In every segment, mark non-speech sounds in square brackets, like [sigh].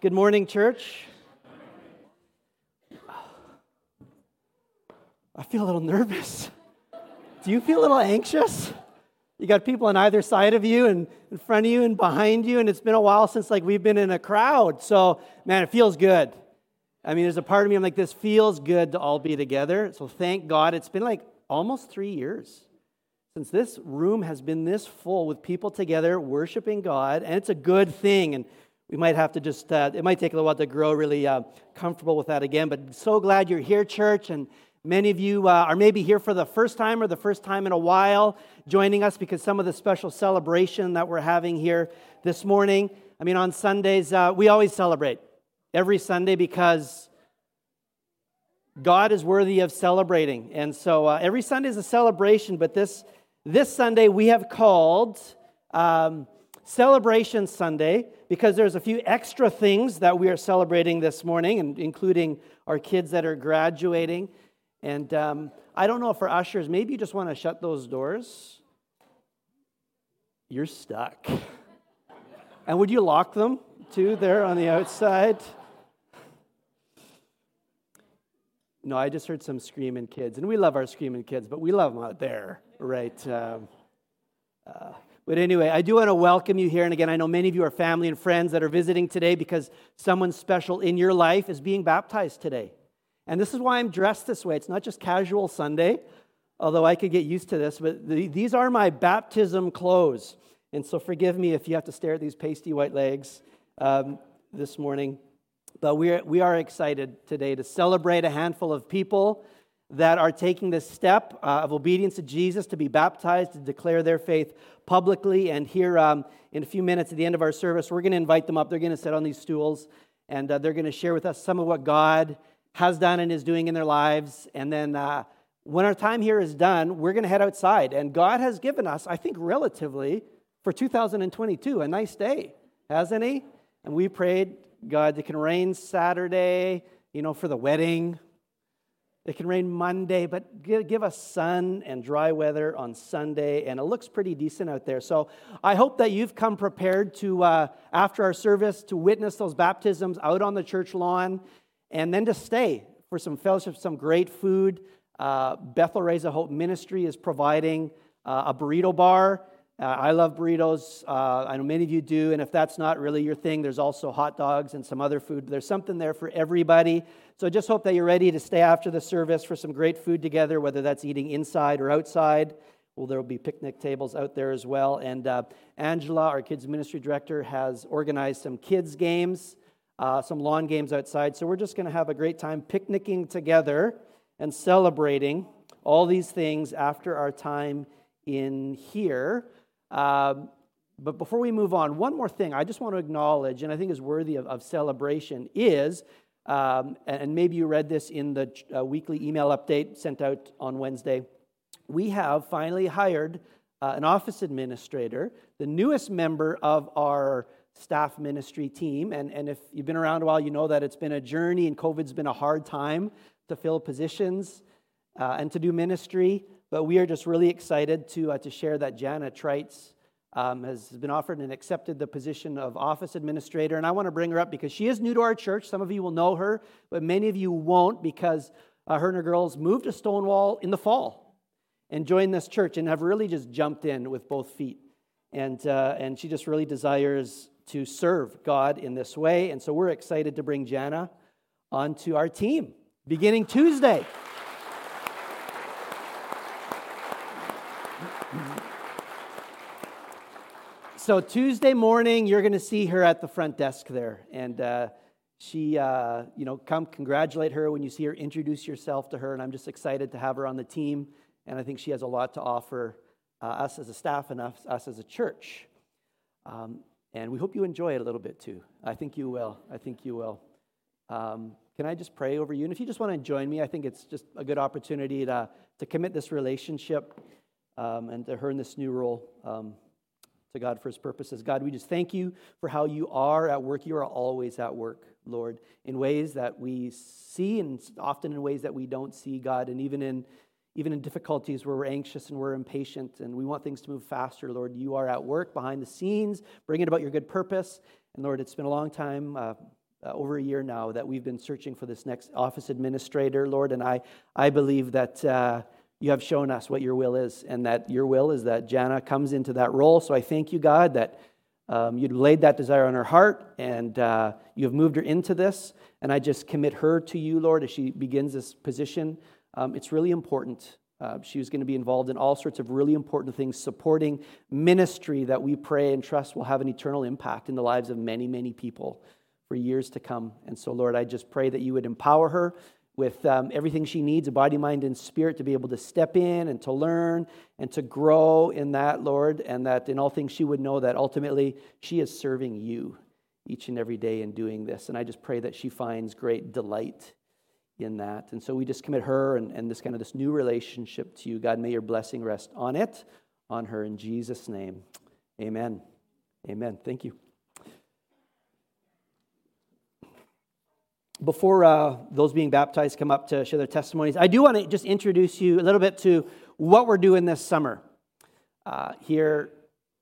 Good morning, church. I feel a little nervous. Do you feel a little anxious? You got people on either side of you and in front of you and behind you, and it's been a while since like we've been in a crowd. So, man, it feels good. I mean, there's a part of me I'm like, this feels good to all be together. So thank God. It's been like almost three years since this room has been this full with people together worshiping God, and it's a good thing. And we might have to just, uh, it might take a little while to grow really uh, comfortable with that again. But so glad you're here, church. And many of you uh, are maybe here for the first time or the first time in a while joining us because some of the special celebration that we're having here this morning. I mean, on Sundays, uh, we always celebrate every Sunday because God is worthy of celebrating. And so uh, every Sunday is a celebration, but this, this Sunday we have called um, Celebration Sunday because there's a few extra things that we are celebrating this morning, including our kids that are graduating. And um, I don't know for ushers, maybe you just want to shut those doors. You're stuck. and would you lock them too there on the outside? No, I just heard some screaming kids, and we love our screaming kids, but we love them out there, right? Um, uh, but anyway, I do want to welcome you here. And again, I know many of you are family and friends that are visiting today because someone special in your life is being baptized today. And this is why I'm dressed this way. It's not just casual Sunday, although I could get used to this, but the, these are my baptism clothes. And so forgive me if you have to stare at these pasty white legs um, this morning. But we are, we are excited today to celebrate a handful of people that are taking this step uh, of obedience to Jesus to be baptized, to declare their faith publicly. And here um, in a few minutes at the end of our service, we're going to invite them up. They're going to sit on these stools and uh, they're going to share with us some of what God has done and is doing in their lives. And then uh, when our time here is done, we're going to head outside. And God has given us, I think, relatively for 2022, a nice day, hasn't He? And we prayed, God, it can rain Saturday, you know, for the wedding it can rain Monday, but give us sun and dry weather on Sunday, and it looks pretty decent out there. So I hope that you've come prepared to, uh, after our service, to witness those baptisms out on the church lawn, and then to stay for some fellowship, some great food. Uh, Bethel Raise a Hope Ministry is providing uh, a burrito bar uh, I love burritos. Uh, I know many of you do. And if that's not really your thing, there's also hot dogs and some other food. There's something there for everybody. So I just hope that you're ready to stay after the service for some great food together, whether that's eating inside or outside. Well, there will be picnic tables out there as well. And uh, Angela, our kids ministry director, has organized some kids' games, uh, some lawn games outside. So we're just going to have a great time picnicking together and celebrating all these things after our time in here. Um, but before we move on, one more thing I just want to acknowledge, and I think is worthy of, of celebration, is, um, and maybe you read this in the uh, weekly email update sent out on Wednesday, we have finally hired uh, an office administrator, the newest member of our staff ministry team. And, and if you've been around a while, you know that it's been a journey, and COVID's been a hard time to fill positions uh, and to do ministry. But we are just really excited to, uh, to share that Jana Trites um, has been offered and accepted the position of office administrator. And I want to bring her up because she is new to our church. Some of you will know her, but many of you won't because uh, her and her girls moved to Stonewall in the fall and joined this church and have really just jumped in with both feet. And, uh, and she just really desires to serve God in this way. And so we're excited to bring Jana onto our team beginning Tuesday. So Tuesday morning, you're going to see her at the front desk there, and uh, she, uh, you know, come congratulate her when you see her. Introduce yourself to her, and I'm just excited to have her on the team. And I think she has a lot to offer uh, us as a staff and us, us as a church. Um, and we hope you enjoy it a little bit too. I think you will. I think you will. Um, can I just pray over you? And if you just want to join me, I think it's just a good opportunity to, to commit this relationship um, and to her in this new role. To God for his purposes. God, we just thank you for how you are at work. You are always at work, Lord, in ways that we see and often in ways that we don't see, God, and even in even in difficulties where we're anxious and we're impatient and we want things to move faster, Lord, you are at work behind the scenes, bringing about your good purpose. And Lord, it's been a long time uh, uh, over a year now that we've been searching for this next office administrator, Lord, and I, I believe that uh, you have shown us what your will is, and that your will is that Jana comes into that role. So I thank you, God, that um, you'd laid that desire on her heart, and uh, you have moved her into this. And I just commit her to you, Lord, as she begins this position. Um, it's really important. Uh, she was going to be involved in all sorts of really important things, supporting ministry that we pray and trust will have an eternal impact in the lives of many, many people for years to come. And so, Lord, I just pray that you would empower her with um, everything she needs a body, mind, and spirit to be able to step in and to learn and to grow in that, Lord, and that in all things she would know that ultimately she is serving you each and every day in doing this. And I just pray that she finds great delight in that. And so we just commit her and, and this kind of this new relationship to you. God, may your blessing rest on it, on her in Jesus' name. Amen. Amen. Thank you. Before uh, those being baptized come up to share their testimonies, I do want to just introduce you a little bit to what we're doing this summer uh, here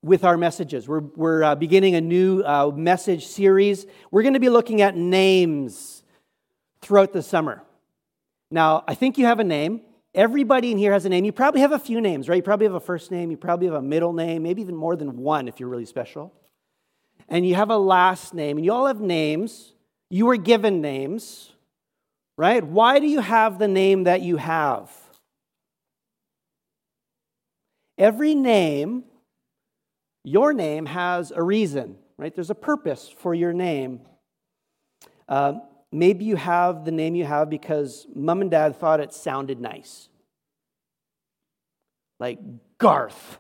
with our messages. We're, we're uh, beginning a new uh, message series. We're going to be looking at names throughout the summer. Now, I think you have a name. Everybody in here has a name. You probably have a few names, right? You probably have a first name, you probably have a middle name, maybe even more than one if you're really special. And you have a last name, and you all have names you were given names, right? Why do you have the name that you have? Every name, your name has a reason, right? There's a purpose for your name. Uh, maybe you have the name you have because mom and dad thought it sounded nice. Like Garth.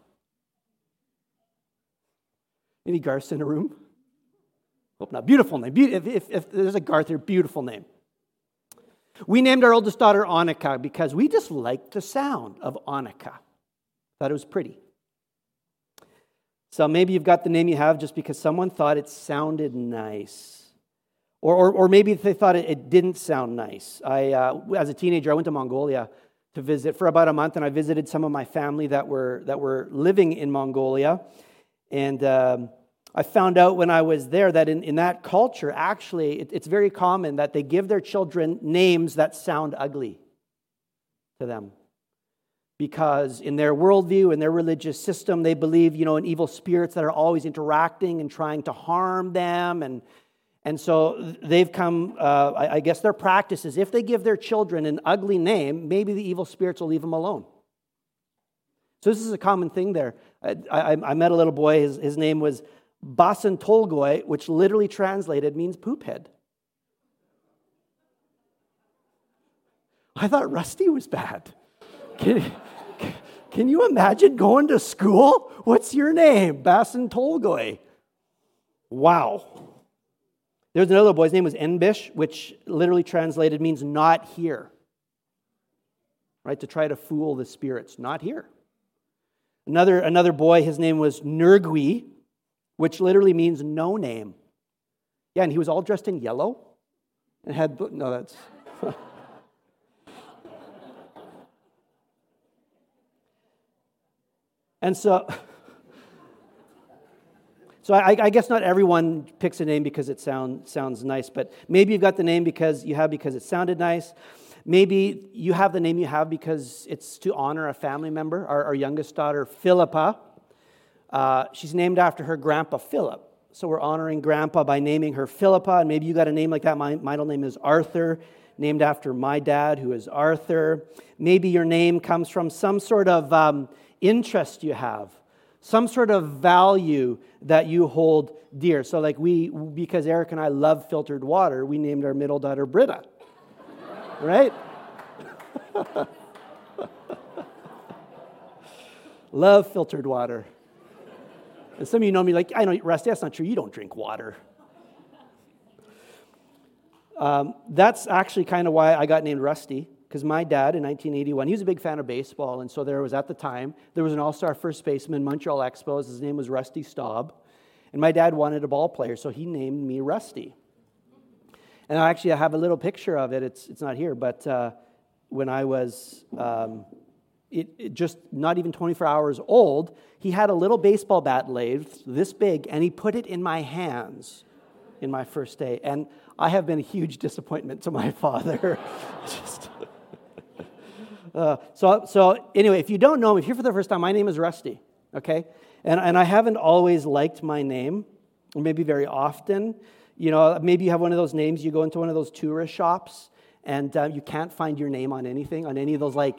Any Garths in a room? Hope not. Beautiful name. If, if, if there's a Garth here, beautiful name. We named our oldest daughter Annika because we just liked the sound of Annika. Thought it was pretty. So maybe you've got the name you have just because someone thought it sounded nice. Or, or, or maybe they thought it, it didn't sound nice. I, uh, as a teenager, I went to Mongolia to visit for about a month, and I visited some of my family that were, that were living in Mongolia. And um, I found out when I was there that in, in that culture, actually, it, it's very common that they give their children names that sound ugly to them. Because in their worldview, in their religious system, they believe, you know, in evil spirits that are always interacting and trying to harm them. And, and so they've come, uh, I, I guess their practice is if they give their children an ugly name, maybe the evil spirits will leave them alone. So this is a common thing there. I, I, I met a little boy, his, his name was Basan Tolgoy, which literally translated means poop head. I thought Rusty was bad. Can, can you imagine going to school? What's your name? Basan Tolgoy. Wow. There's another boy's name was Enbish, which literally translated means not here. Right? To try to fool the spirits. Not here. Another, another boy, his name was Nurgui, which literally means no name. Yeah, and he was all dressed in yellow and had, no, that's. [laughs] and so, so I, I, guess not everyone picks a name because it sound, sounds nice, but maybe you've got the name because you have because it sounded nice. Maybe you have the name you have because it's to honor a family member. Our, our youngest daughter, Philippa, uh, she's named after her grandpa, Philip. So we're honoring grandpa by naming her Philippa. And maybe you got a name like that. My middle name is Arthur, named after my dad, who is Arthur. Maybe your name comes from some sort of um, interest you have, some sort of value that you hold dear. So, like we, because Eric and I love filtered water, we named our middle daughter Britta. right? [laughs] love filtered water. And some of you know me like, I know, Rusty, that's not true. You don't drink water. Um, that's actually kind of why I got named Rusty, because my dad in 1981, he was a big fan of baseball. And so there was at the time, there was an all star first baseman, Montreal Expos. His name was Rusty Staub. And my dad wanted a ball player, so he named me Rusty. And I actually have a little picture of it. It's, it's not here, but uh, when I was um, it, it just not even 24 hours old, he had a little baseball bat lathe this big, and he put it in my hands in my first day. And I have been a huge disappointment to my [laughs] father. Just, uh, so, so, anyway, if you don't know me, if you're here for the first time, my name is Rusty, okay? And, and I haven't always liked my name, or maybe very often. You know, maybe you have one of those names, you go into one of those tourist shops, and uh, you can't find your name on anything, on any of those like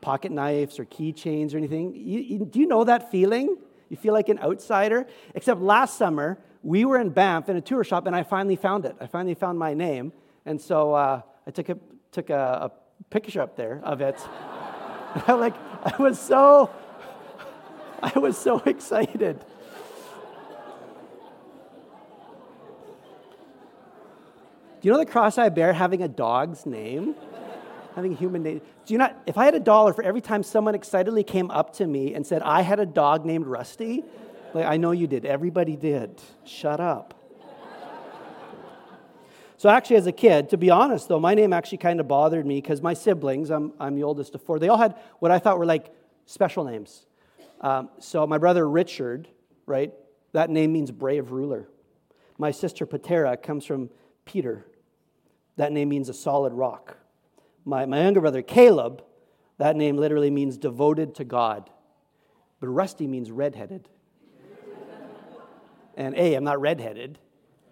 pocket knives or keychains or anything. You, you, do you know that feeling? You feel like an outsider? Except last summer, we were in Banff in a tour shop, and I finally found it. I finally found my name. And so uh, I took, a, took a, a picture up there of it. [laughs] I like, I was so, [laughs] I was so excited. Do you know the cross I bear having a dog's name? Having human name. Do you not, if I had a dollar for every time someone excitedly came up to me and said, I had a dog named Rusty, like, I know you did. Everybody did. Shut up. So, actually, as a kid, to be honest, though, my name actually kind of bothered me because my siblings, I'm, I'm the oldest of four, they all had what I thought were like special names. Um, so, my brother Richard, right, that name means brave ruler. My sister Petra comes from Peter. That name means a solid rock. My, my younger brother Caleb, that name literally means devoted to God. But Rusty means redheaded. [laughs] and A, I'm not redheaded.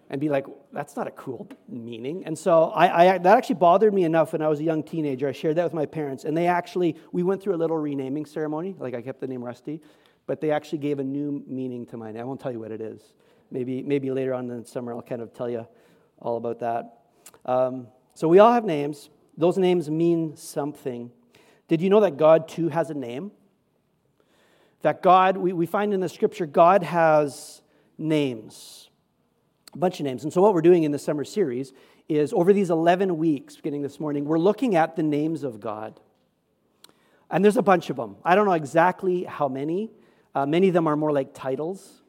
And be like, that's not a cool meaning. And so I, I, that actually bothered me enough when I was a young teenager. I shared that with my parents. And they actually, we went through a little renaming ceremony. Like I kept the name Rusty. But they actually gave a new meaning to my name. I won't tell you what it is. Maybe, maybe later on in the summer, I'll kind of tell you all about that. Um, so we all have names. Those names mean something. Did you know that God too has a name? That God, we, we find in the scripture, God has names, a bunch of names. And so, what we're doing in the summer series is over these 11 weeks, beginning this morning, we're looking at the names of God. And there's a bunch of them. I don't know exactly how many. Uh, many of them are more like titles.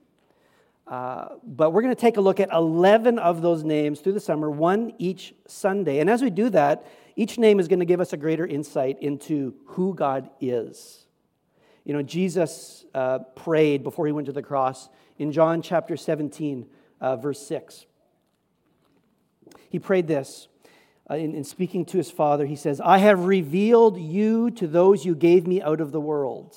Uh, but we're going to take a look at 11 of those names through the summer, one each Sunday. And as we do that, each name is going to give us a greater insight into who God is. You know, Jesus uh, prayed before he went to the cross in John chapter 17, uh, verse 6. He prayed this uh, in, in speaking to his Father. He says, I have revealed you to those you gave me out of the world.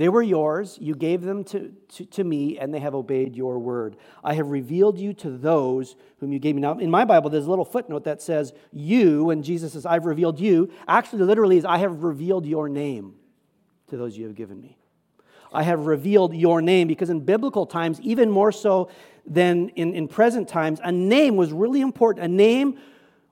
They were yours. You gave them to, to, to, me, and they have obeyed your word. I have revealed you to those whom you gave me. Now, in my Bible, there's a little footnote that says, You, and Jesus says, I've revealed you. Actually, literally, is I have revealed your name to those you have given me. I have revealed your name because in biblical times, even more so than in, in present times, a name was really important. A name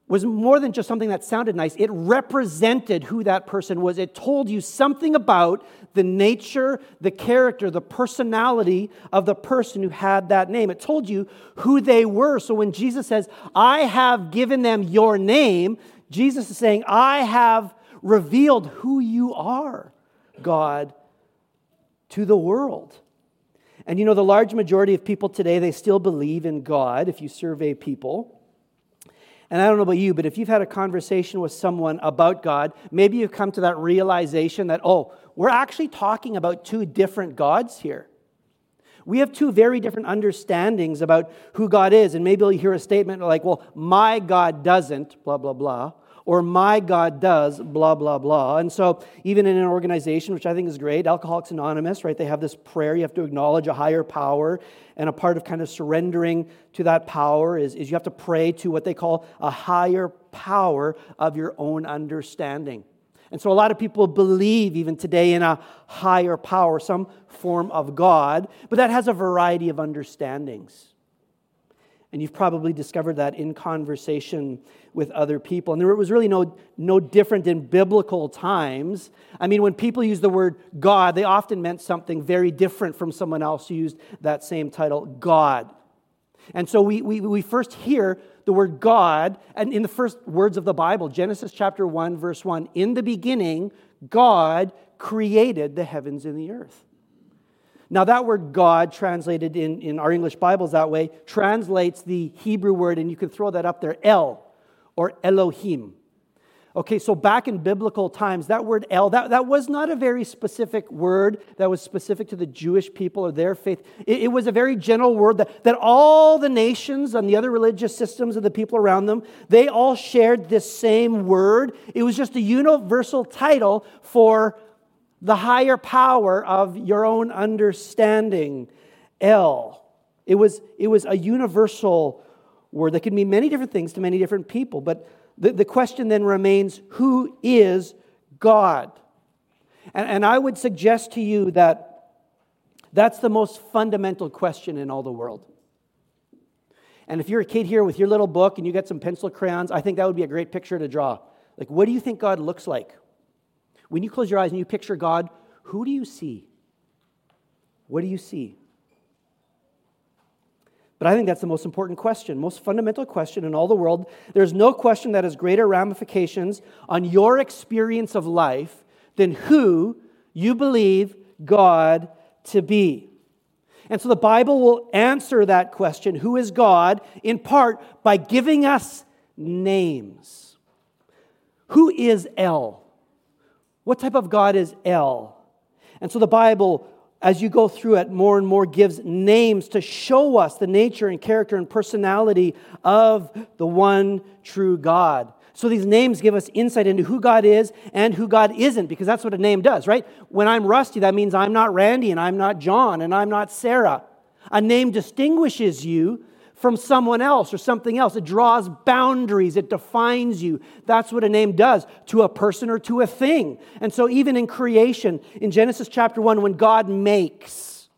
was more than just something that sounded nice. It represented who that person was. It told you something about the nature, the character, the personality of the person who had that name. It told you who they were. So when Jesus says, I have given them your name, Jesus is saying, I have revealed who you are, God, to the world. And you know, the large majority of people today, they still believe in God if you survey people. And I don't know about you, but if you've had a conversation with someone about God, maybe you've come to that realization that, oh, we're actually talking about two different gods here. We have two very different understandings about who God is. And maybe you'll hear a statement like, well, my God doesn't, blah, blah, blah or my God does, blah, blah, blah. And so, even in an organization, which I think is great, Alcoholics Anonymous, right, they have this prayer. You have to acknowledge a higher power. And a part of kind of surrendering to that power is, is you have to pray to what they call a higher power of your own understanding. And so, a lot of people believe even today in a higher power, some form of God, but that has a variety of understandings. And you've probably discovered that in conversation with other people. And there was really no, no different in biblical times. I mean, when people use the word God, they often meant something very different from someone else who used that same title, God. And so we, we, we first hear the word God, and in the first words of the Bible, Genesis chapter 1, verse 1, in the beginning, God created the heavens and the earth. Now, that word God, translated in, in our English Bibles that way, translates the Hebrew word, and you can throw that up there, El or Elohim. Okay, so back in biblical times, that word El, that, that was not a very specific word that was specific to the Jewish people or their faith. It, it was a very general word that, that all the nations and the other religious systems of the people around them, they all shared this same word. It was just a universal title for the higher power of your own understanding. El. It was, it was a universal word that could mean many different things to many different people, but the, the question then remains who is God? And, and I would suggest to you that that's the most fundamental question in all the world. And if you're a kid here with your little book and you got some pencil crayons, I think that would be a great picture to draw. Like, what do you think God looks like? When you close your eyes and you picture God, who do you see? What do you see? But I think that's the most important question, most fundamental question in all the world. There's no question that has greater ramifications on your experience of life than who you believe God to be. And so the Bible will answer that question, who is God, in part by giving us names. Who is El? What type of God is El? And so the Bible as you go through it, more and more gives names to show us the nature and character and personality of the one true God. So these names give us insight into who God is and who God isn't, because that's what a name does, right? When I'm Rusty, that means I'm not Randy and I'm not John and I'm not Sarah. A name distinguishes you from someone else or something else. It draws boundaries, it defines you. That's what a name does to a person or to a thing. And so, even in creation, in Genesis chapter 1, when God makes,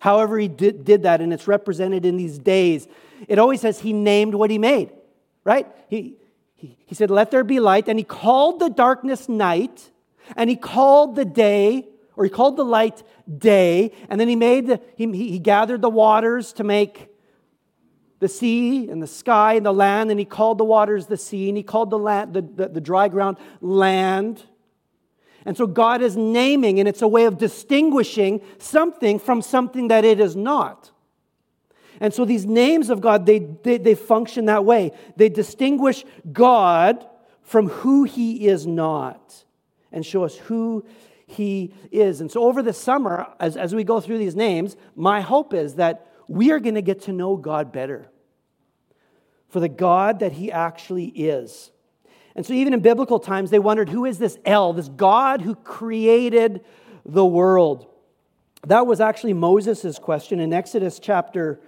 however he did, did that, and it's represented in these days, it always says he named what he made, right? He, he, he said, Let there be light. And he called the darkness night, and he called the day, or he called the light day, and then he made the, he, he gathered the waters to make the sea and the sky and the land, and he called the waters the sea, and he called the, land, the, the, the dry ground land. And so God is naming, and it's a way of distinguishing something from something that it is not. And so these names of God, they, they, they function that way. They distinguish God from who he is not and show us who he is. And so over the summer, as, as we go through these names, my hope is that we are going to get to know God better for the God that He actually is. And so, even in biblical times, they wondered who is this El, this God who created the world? That was actually Moses' question in Exodus chapter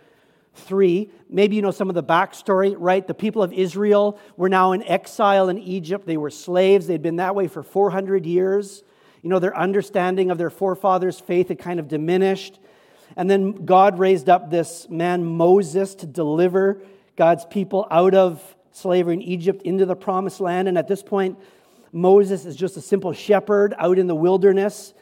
3. Maybe you know some of the backstory, right? The people of Israel were now in exile in Egypt. They were slaves, they'd been that way for 400 years. You know, their understanding of their forefathers' faith had kind of diminished. And then God raised up this man, Moses, to deliver God's people out of slavery in Egypt into the promised land. And at this point, Moses is just a simple shepherd out in the wilderness.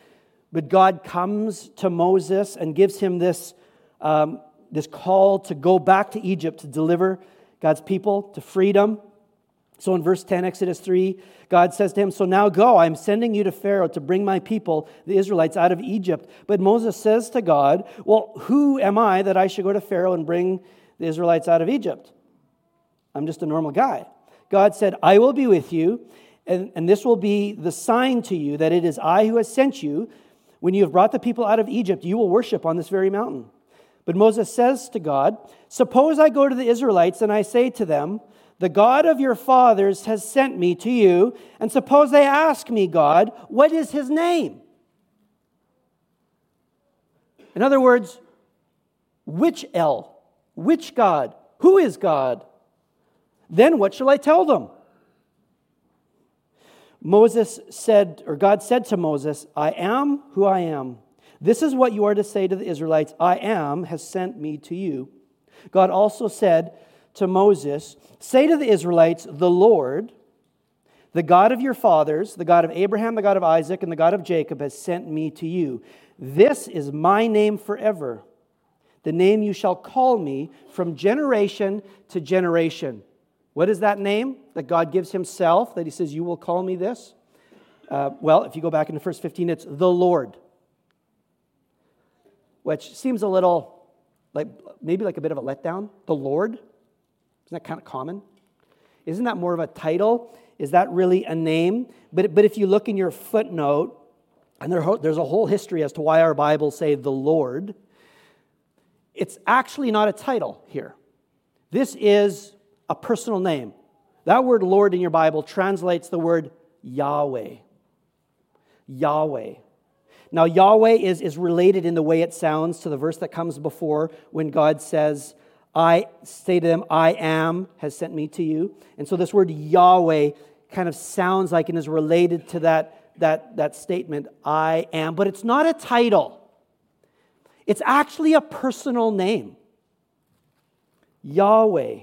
But God comes to Moses and gives him this, um, this call to go back to Egypt to deliver God's people to freedom. So in verse 10, Exodus 3, God says to him, So now go, I'm sending you to Pharaoh to bring my people, the Israelites, out of Egypt. But Moses says to God, Well, who am I that I should go to Pharaoh and bring the Israelites out of Egypt? I'm just a normal guy. God said, I will be with you, and, and this will be the sign to you that it is I who has sent you. When you have brought the people out of Egypt, you will worship on this very mountain. But Moses says to God, Suppose I go to the Israelites and I say to them, the God of your fathers has sent me to you, and suppose they ask me, God, what is his name? In other words, which El? Which God? Who is God? Then what shall I tell them? Moses said, or God said to Moses, I am who I am. This is what you are to say to the Israelites I am has sent me to you. God also said, to Moses, Say to the Israelites, The Lord, the God of your fathers, the God of Abraham, the God of Isaac, and the God of Jacob, has sent me to you. This is my name forever, the name you shall call me from generation to generation. What is that name that God gives himself, that he says, You will call me this? Uh, well, if you go back into verse 15, it's the Lord, which seems a little like maybe like a bit of a letdown. The Lord? Isn't that kind of common? Isn't that more of a title is that really a name? But, but if you look in your footnote, and there, there's a whole history as to why our Bibles say the Lord, it's actually not a title here. This is a personal name. That word Lord in your Bible translates the word Yahweh. Yahweh. Now, Yahweh is, is related in the way it sounds to the verse that comes before when God says, I say to them, I am has sent me to you. And so this word Yahweh kind of sounds like and is related to that, that, that statement, I am, but it's not a title. It's actually a personal name. Yahweh.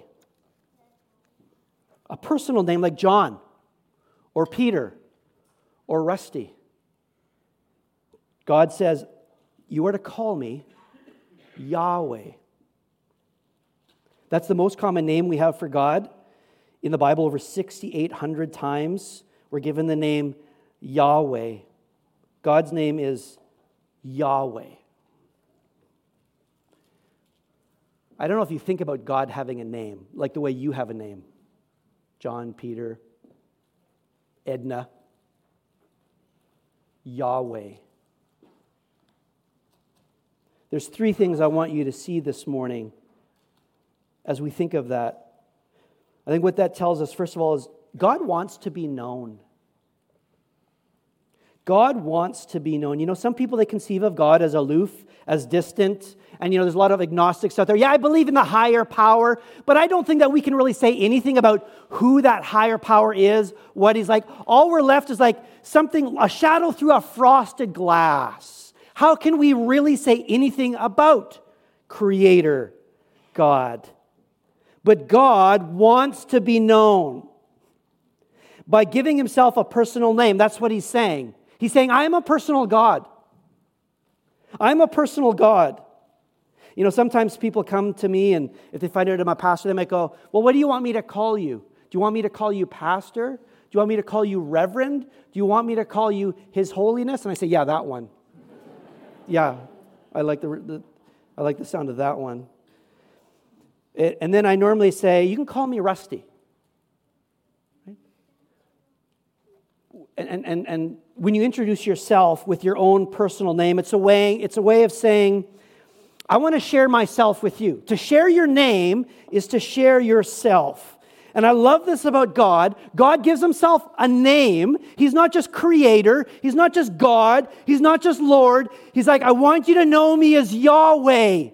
A personal name like John or Peter or Rusty. God says, You are to call me Yahweh. That's the most common name we have for God. In the Bible, over 6,800 times, we're given the name Yahweh. God's name is Yahweh. I don't know if you think about God having a name, like the way you have a name John, Peter, Edna, Yahweh. There's three things I want you to see this morning as we think of that. I think what that tells us, first of all, is God wants to be known. God wants to be known. You know, some people they conceive of God as aloof, as distant, and you know, there's a lot of agnostics out there. Yeah, I believe in the higher power, but I don't think that we can really say anything about who that higher power is, what he's like. All we're left is like something, a shadow through a frosted glass. How can we really say anything about Creator God? But God wants to be known by giving himself a personal name. That's what he's saying. He's saying, I am a personal God. I'm a personal God. You know, sometimes people come to me, and if they find out I'm a pastor, they might go, Well, what do you want me to call you? Do you want me to call you pastor? Do you want me to call you reverend? Do you want me to call you his holiness? And I say, Yeah, that one. [laughs] yeah, I like the, the, I like the sound of that one. And then I normally say, You can call me Rusty. And, and, and when you introduce yourself with your own personal name, it's a way, it's a way of saying, I want to share myself with you. To share your name is to share yourself. And I love this about God. God gives himself a name. He's not just creator, he's not just God, he's not just Lord. He's like, I want you to know me as Yahweh.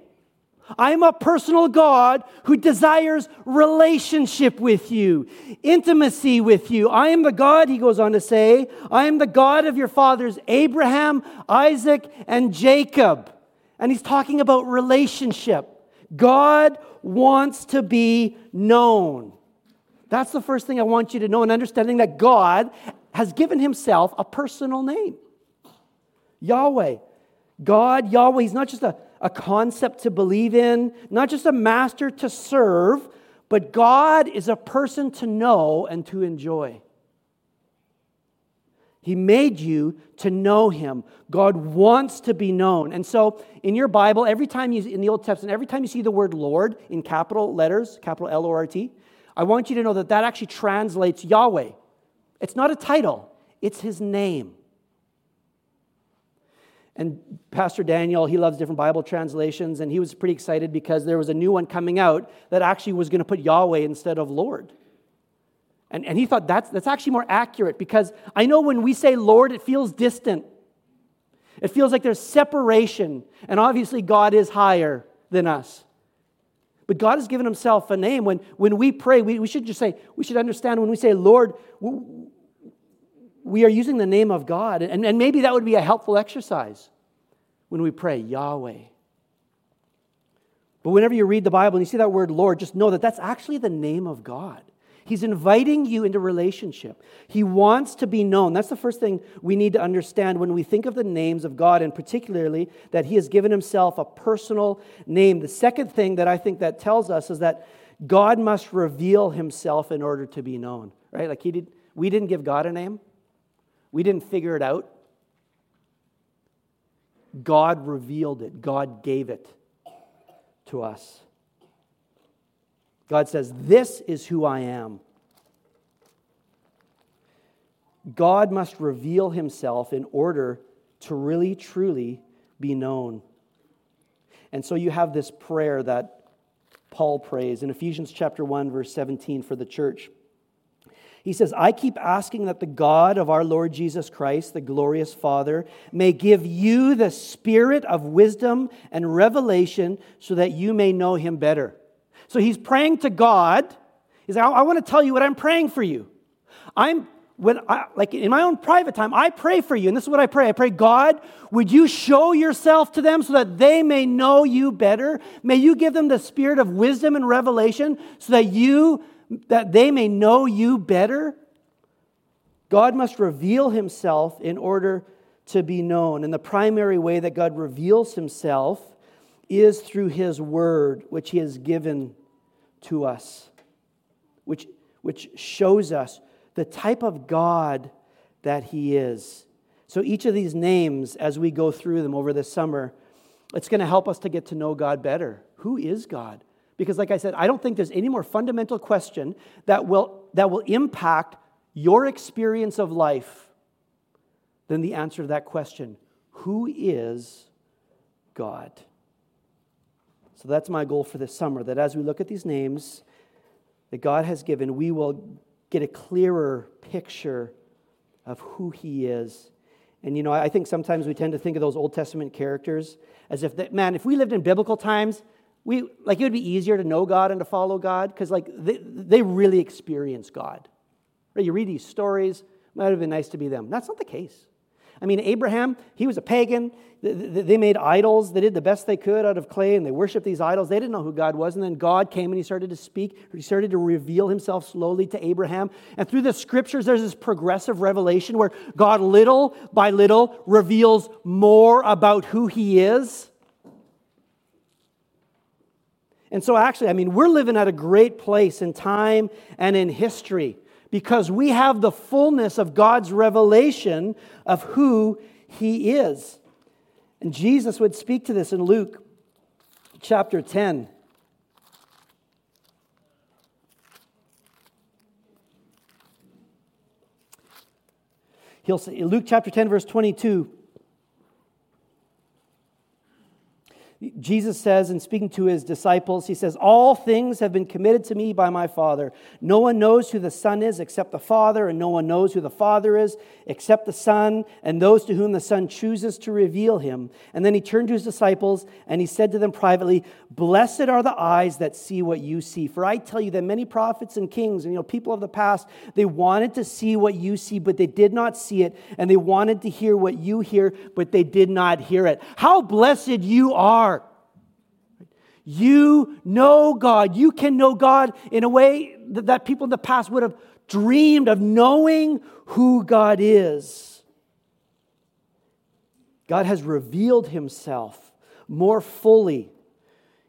I'm a personal God who desires relationship with you, intimacy with you. I am the God, he goes on to say, I am the God of your fathers, Abraham, Isaac, and Jacob. And he's talking about relationship. God wants to be known. That's the first thing I want you to know, and understanding that God has given himself a personal name Yahweh. God, Yahweh, he's not just a a concept to believe in, not just a master to serve, but God is a person to know and to enjoy. He made you to know him. God wants to be known. And so in your Bible, every time you, in the Old Testament, every time you see the word Lord in capital letters, capital L O R D, I want you to know that that actually translates Yahweh. It's not a title, it's his name. And Pastor Daniel, he loves different Bible translations, and he was pretty excited because there was a new one coming out that actually was going to put Yahweh instead of Lord. And, and he thought that's, that's actually more accurate because I know when we say Lord, it feels distant. It feels like there's separation, and obviously God is higher than us. But God has given himself a name. When, when we pray, we, we should just say, we should understand when we say Lord, we are using the name of God. And, and maybe that would be a helpful exercise when we pray, Yahweh. But whenever you read the Bible and you see that word Lord, just know that that's actually the name of God. He's inviting you into relationship. He wants to be known. That's the first thing we need to understand when we think of the names of God, and particularly that He has given Himself a personal name. The second thing that I think that tells us is that God must reveal Himself in order to be known. Right? Like He did. We didn't give God a name. We didn't figure it out. God revealed it, God gave it to us. God says, This is who I am. God must reveal himself in order to really, truly be known. And so you have this prayer that Paul prays in Ephesians chapter 1 verse 17 for the church. He says, I keep asking that the God of our Lord Jesus Christ, the glorious Father, may give you the spirit of wisdom and revelation so that you may know him better. So he's praying to God. He's like, I, want to tell you what I'm praying for you. I'm when I, like in my own private time, I pray for you, and this is what I pray. I pray, God, would you show yourself to them so that they may know you better? May you give them the spirit of wisdom and revelation so that you that they may know you better? God must reveal himself in order to be known. And the primary way that God reveals himself is through his word, which he has given to us, which, which shows us the type of God that he is. So each of these names, as we go through them over the summer, it's going to help us to get to know God better. Who is God? Because, like I said, I don't think there's any more fundamental question that will, that will impact your experience of life than the answer to that question Who is God? So that's my goal for this summer that as we look at these names that God has given, we will get a clearer picture of who He is. And you know, I think sometimes we tend to think of those Old Testament characters as if, that, man, if we lived in biblical times, we like it would be easier to know God and to follow God because like they, they really experience God. Right? You read these stories, might have been nice to be them. That's not the case. I mean, Abraham, he was a pagan. They made idols. They did the best they could out of clay and they worshiped these idols. They didn't know who God was. And then God came and he started to speak. He started to reveal himself slowly to Abraham. And through the scriptures, there's this progressive revelation where God, little by little, reveals more about who he is. And so, actually, I mean, we're living at a great place in time and in history because we have the fullness of God's revelation of who He is. And Jesus would speak to this in Luke chapter 10. He'll say, Luke chapter 10, verse 22. Jesus says, in speaking to his disciples, he says, All things have been committed to me by my Father. No one knows who the Son is except the Father, and no one knows who the Father is except the Son, and those to whom the Son chooses to reveal him. And then he turned to his disciples and he said to them privately, Blessed are the eyes that see what you see. For I tell you that many prophets and kings and you know, people of the past, they wanted to see what you see, but they did not see it. And they wanted to hear what you hear, but they did not hear it. How blessed you are you know God. You can know God in a way that, that people in the past would have dreamed of knowing who God is. God has revealed himself more fully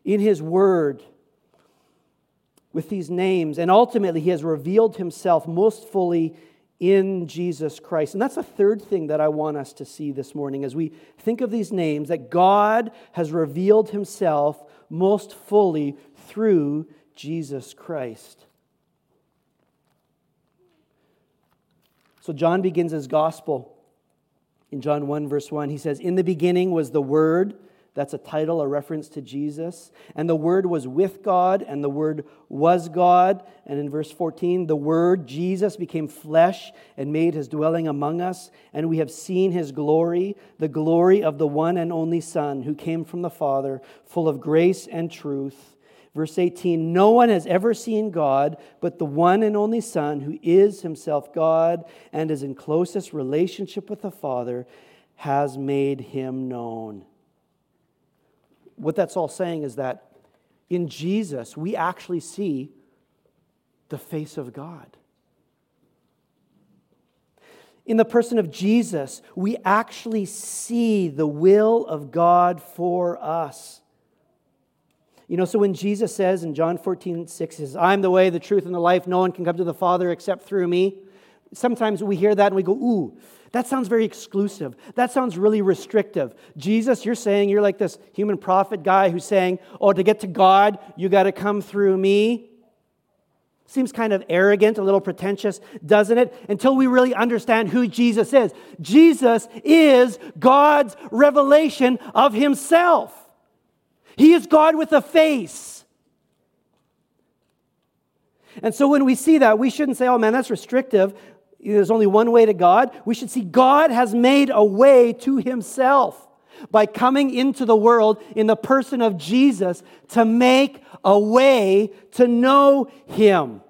in his word with these names, and ultimately, he has revealed himself most fully in Jesus Christ. And that's the third thing that I want us to see this morning as we think of these names that God has revealed himself most fully through Jesus Christ. So John begins his gospel in John 1, verse 1. He says, In the beginning was the Word that's a title, a reference to Jesus. And the Word was with God, and the Word was God. And in verse 14, the Word, Jesus, became flesh and made his dwelling among us. And we have seen his glory, the glory of the one and only Son who came from the Father, full of grace and truth. Verse 18 No one has ever seen God, but the one and only Son, who is himself God and is in closest relationship with the Father, has made him known what that's all saying is that in Jesus, we actually see the face of God. In the person of Jesus, we actually see the will of God for us. You know, so when Jesus says in John 14, 6, says, I'm the way, the truth, and the life, no one can come to the Father except through me. Sometimes we hear that and we go, ooh, that sounds very exclusive. That sounds really restrictive. Jesus, you're saying you're like this human prophet guy who's saying, oh, to get to God, you got to come through me. Seems kind of arrogant, a little pretentious, doesn't it? Until we really understand who Jesus is. Jesus is God's revelation of himself. He is God with a face. And so when we see that, we shouldn't say, oh man, that's restrictive. There's only one way to God. We should see God has made a way to himself by coming into the world in the person of Jesus to make a way to know him.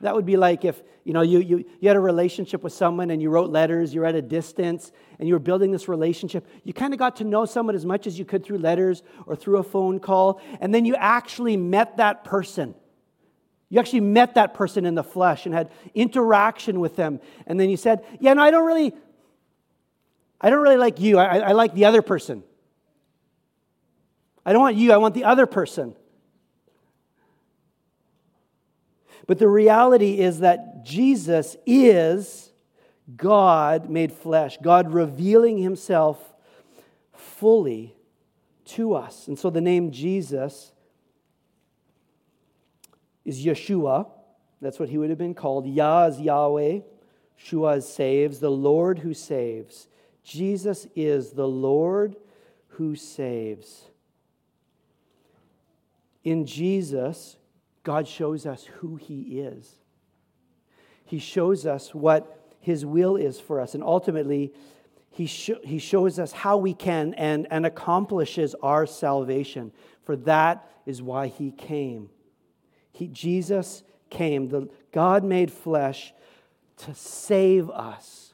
That would be like if you know you, you, you had a relationship with someone and you wrote letters, you're at a distance, and you were building this relationship. You kind of got to know someone as much as you could through letters or through a phone call, and then you actually met that person. You actually met that person in the flesh and had interaction with them. And then you said, Yeah, no, I don't really, I don't really like you. I, I like the other person. I don't want you, I want the other person. But the reality is that Jesus is God made flesh, God revealing himself fully to us. And so the name Jesus is Yeshua. That's what he would have been called. Yah is Yahweh. Shua is saves, the Lord who saves. Jesus is the Lord who saves. In Jesus, God shows us who He is. He shows us what His will is for us. And ultimately, He, sh- he shows us how we can and, and accomplishes our salvation. For that is why He came. He, Jesus came, the God made flesh, to save us.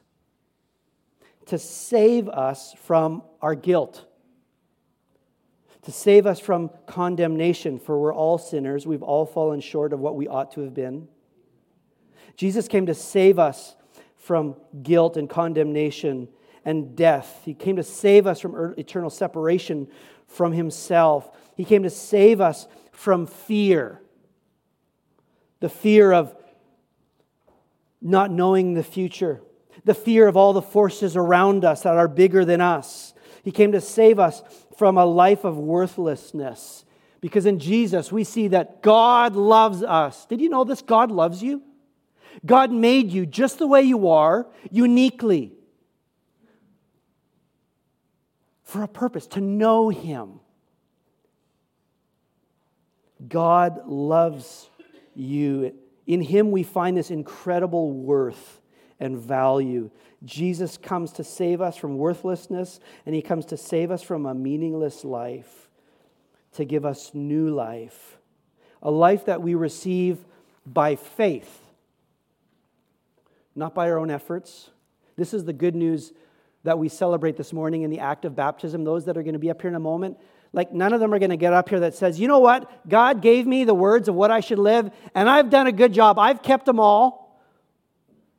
To save us from our guilt to save us from condemnation, for we're all sinners. We've all fallen short of what we ought to have been. Jesus came to save us from guilt and condemnation and death. He came to save us from eternal separation from Himself. He came to save us from fear the fear of not knowing the future, the fear of all the forces around us that are bigger than us. He came to save us from a life of worthlessness. Because in Jesus, we see that God loves us. Did you know this? God loves you. God made you just the way you are, uniquely, for a purpose to know Him. God loves you. In Him, we find this incredible worth and value. Jesus comes to save us from worthlessness, and he comes to save us from a meaningless life, to give us new life, a life that we receive by faith, not by our own efforts. This is the good news that we celebrate this morning in the act of baptism. Those that are going to be up here in a moment, like none of them are going to get up here that says, you know what? God gave me the words of what I should live, and I've done a good job. I've kept them all.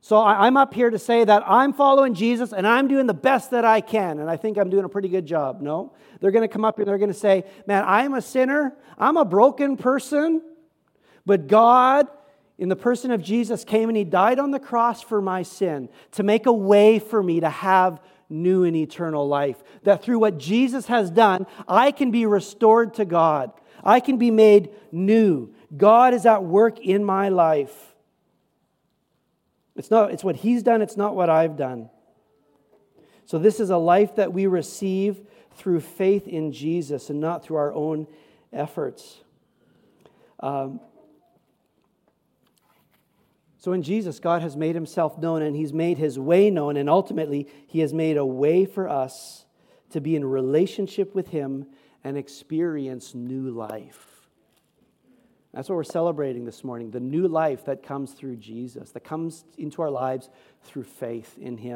So I'm up here to say that I'm following Jesus and I'm doing the best that I can, and I think I'm doing a pretty good job. No, they're going to come up here they're going to say, Man, I'm a sinner, I'm a broken person, but God, in the person of Jesus, came and He died on the cross for my sin to make a way for me to have new and eternal life. That through what Jesus has done, I can be restored to God, I can be made new. God is at work in my life. It's not it's what he's done, it's not what I've done. So this is a life that we receive through faith in Jesus and not through our own efforts. Um, so in Jesus, God has made himself known and he's made his way known, and ultimately, he has made a way for us to be in relationship with him and experience new life. That's what we're celebrating this morning the new life that comes through Jesus, that comes into our lives through faith in Him.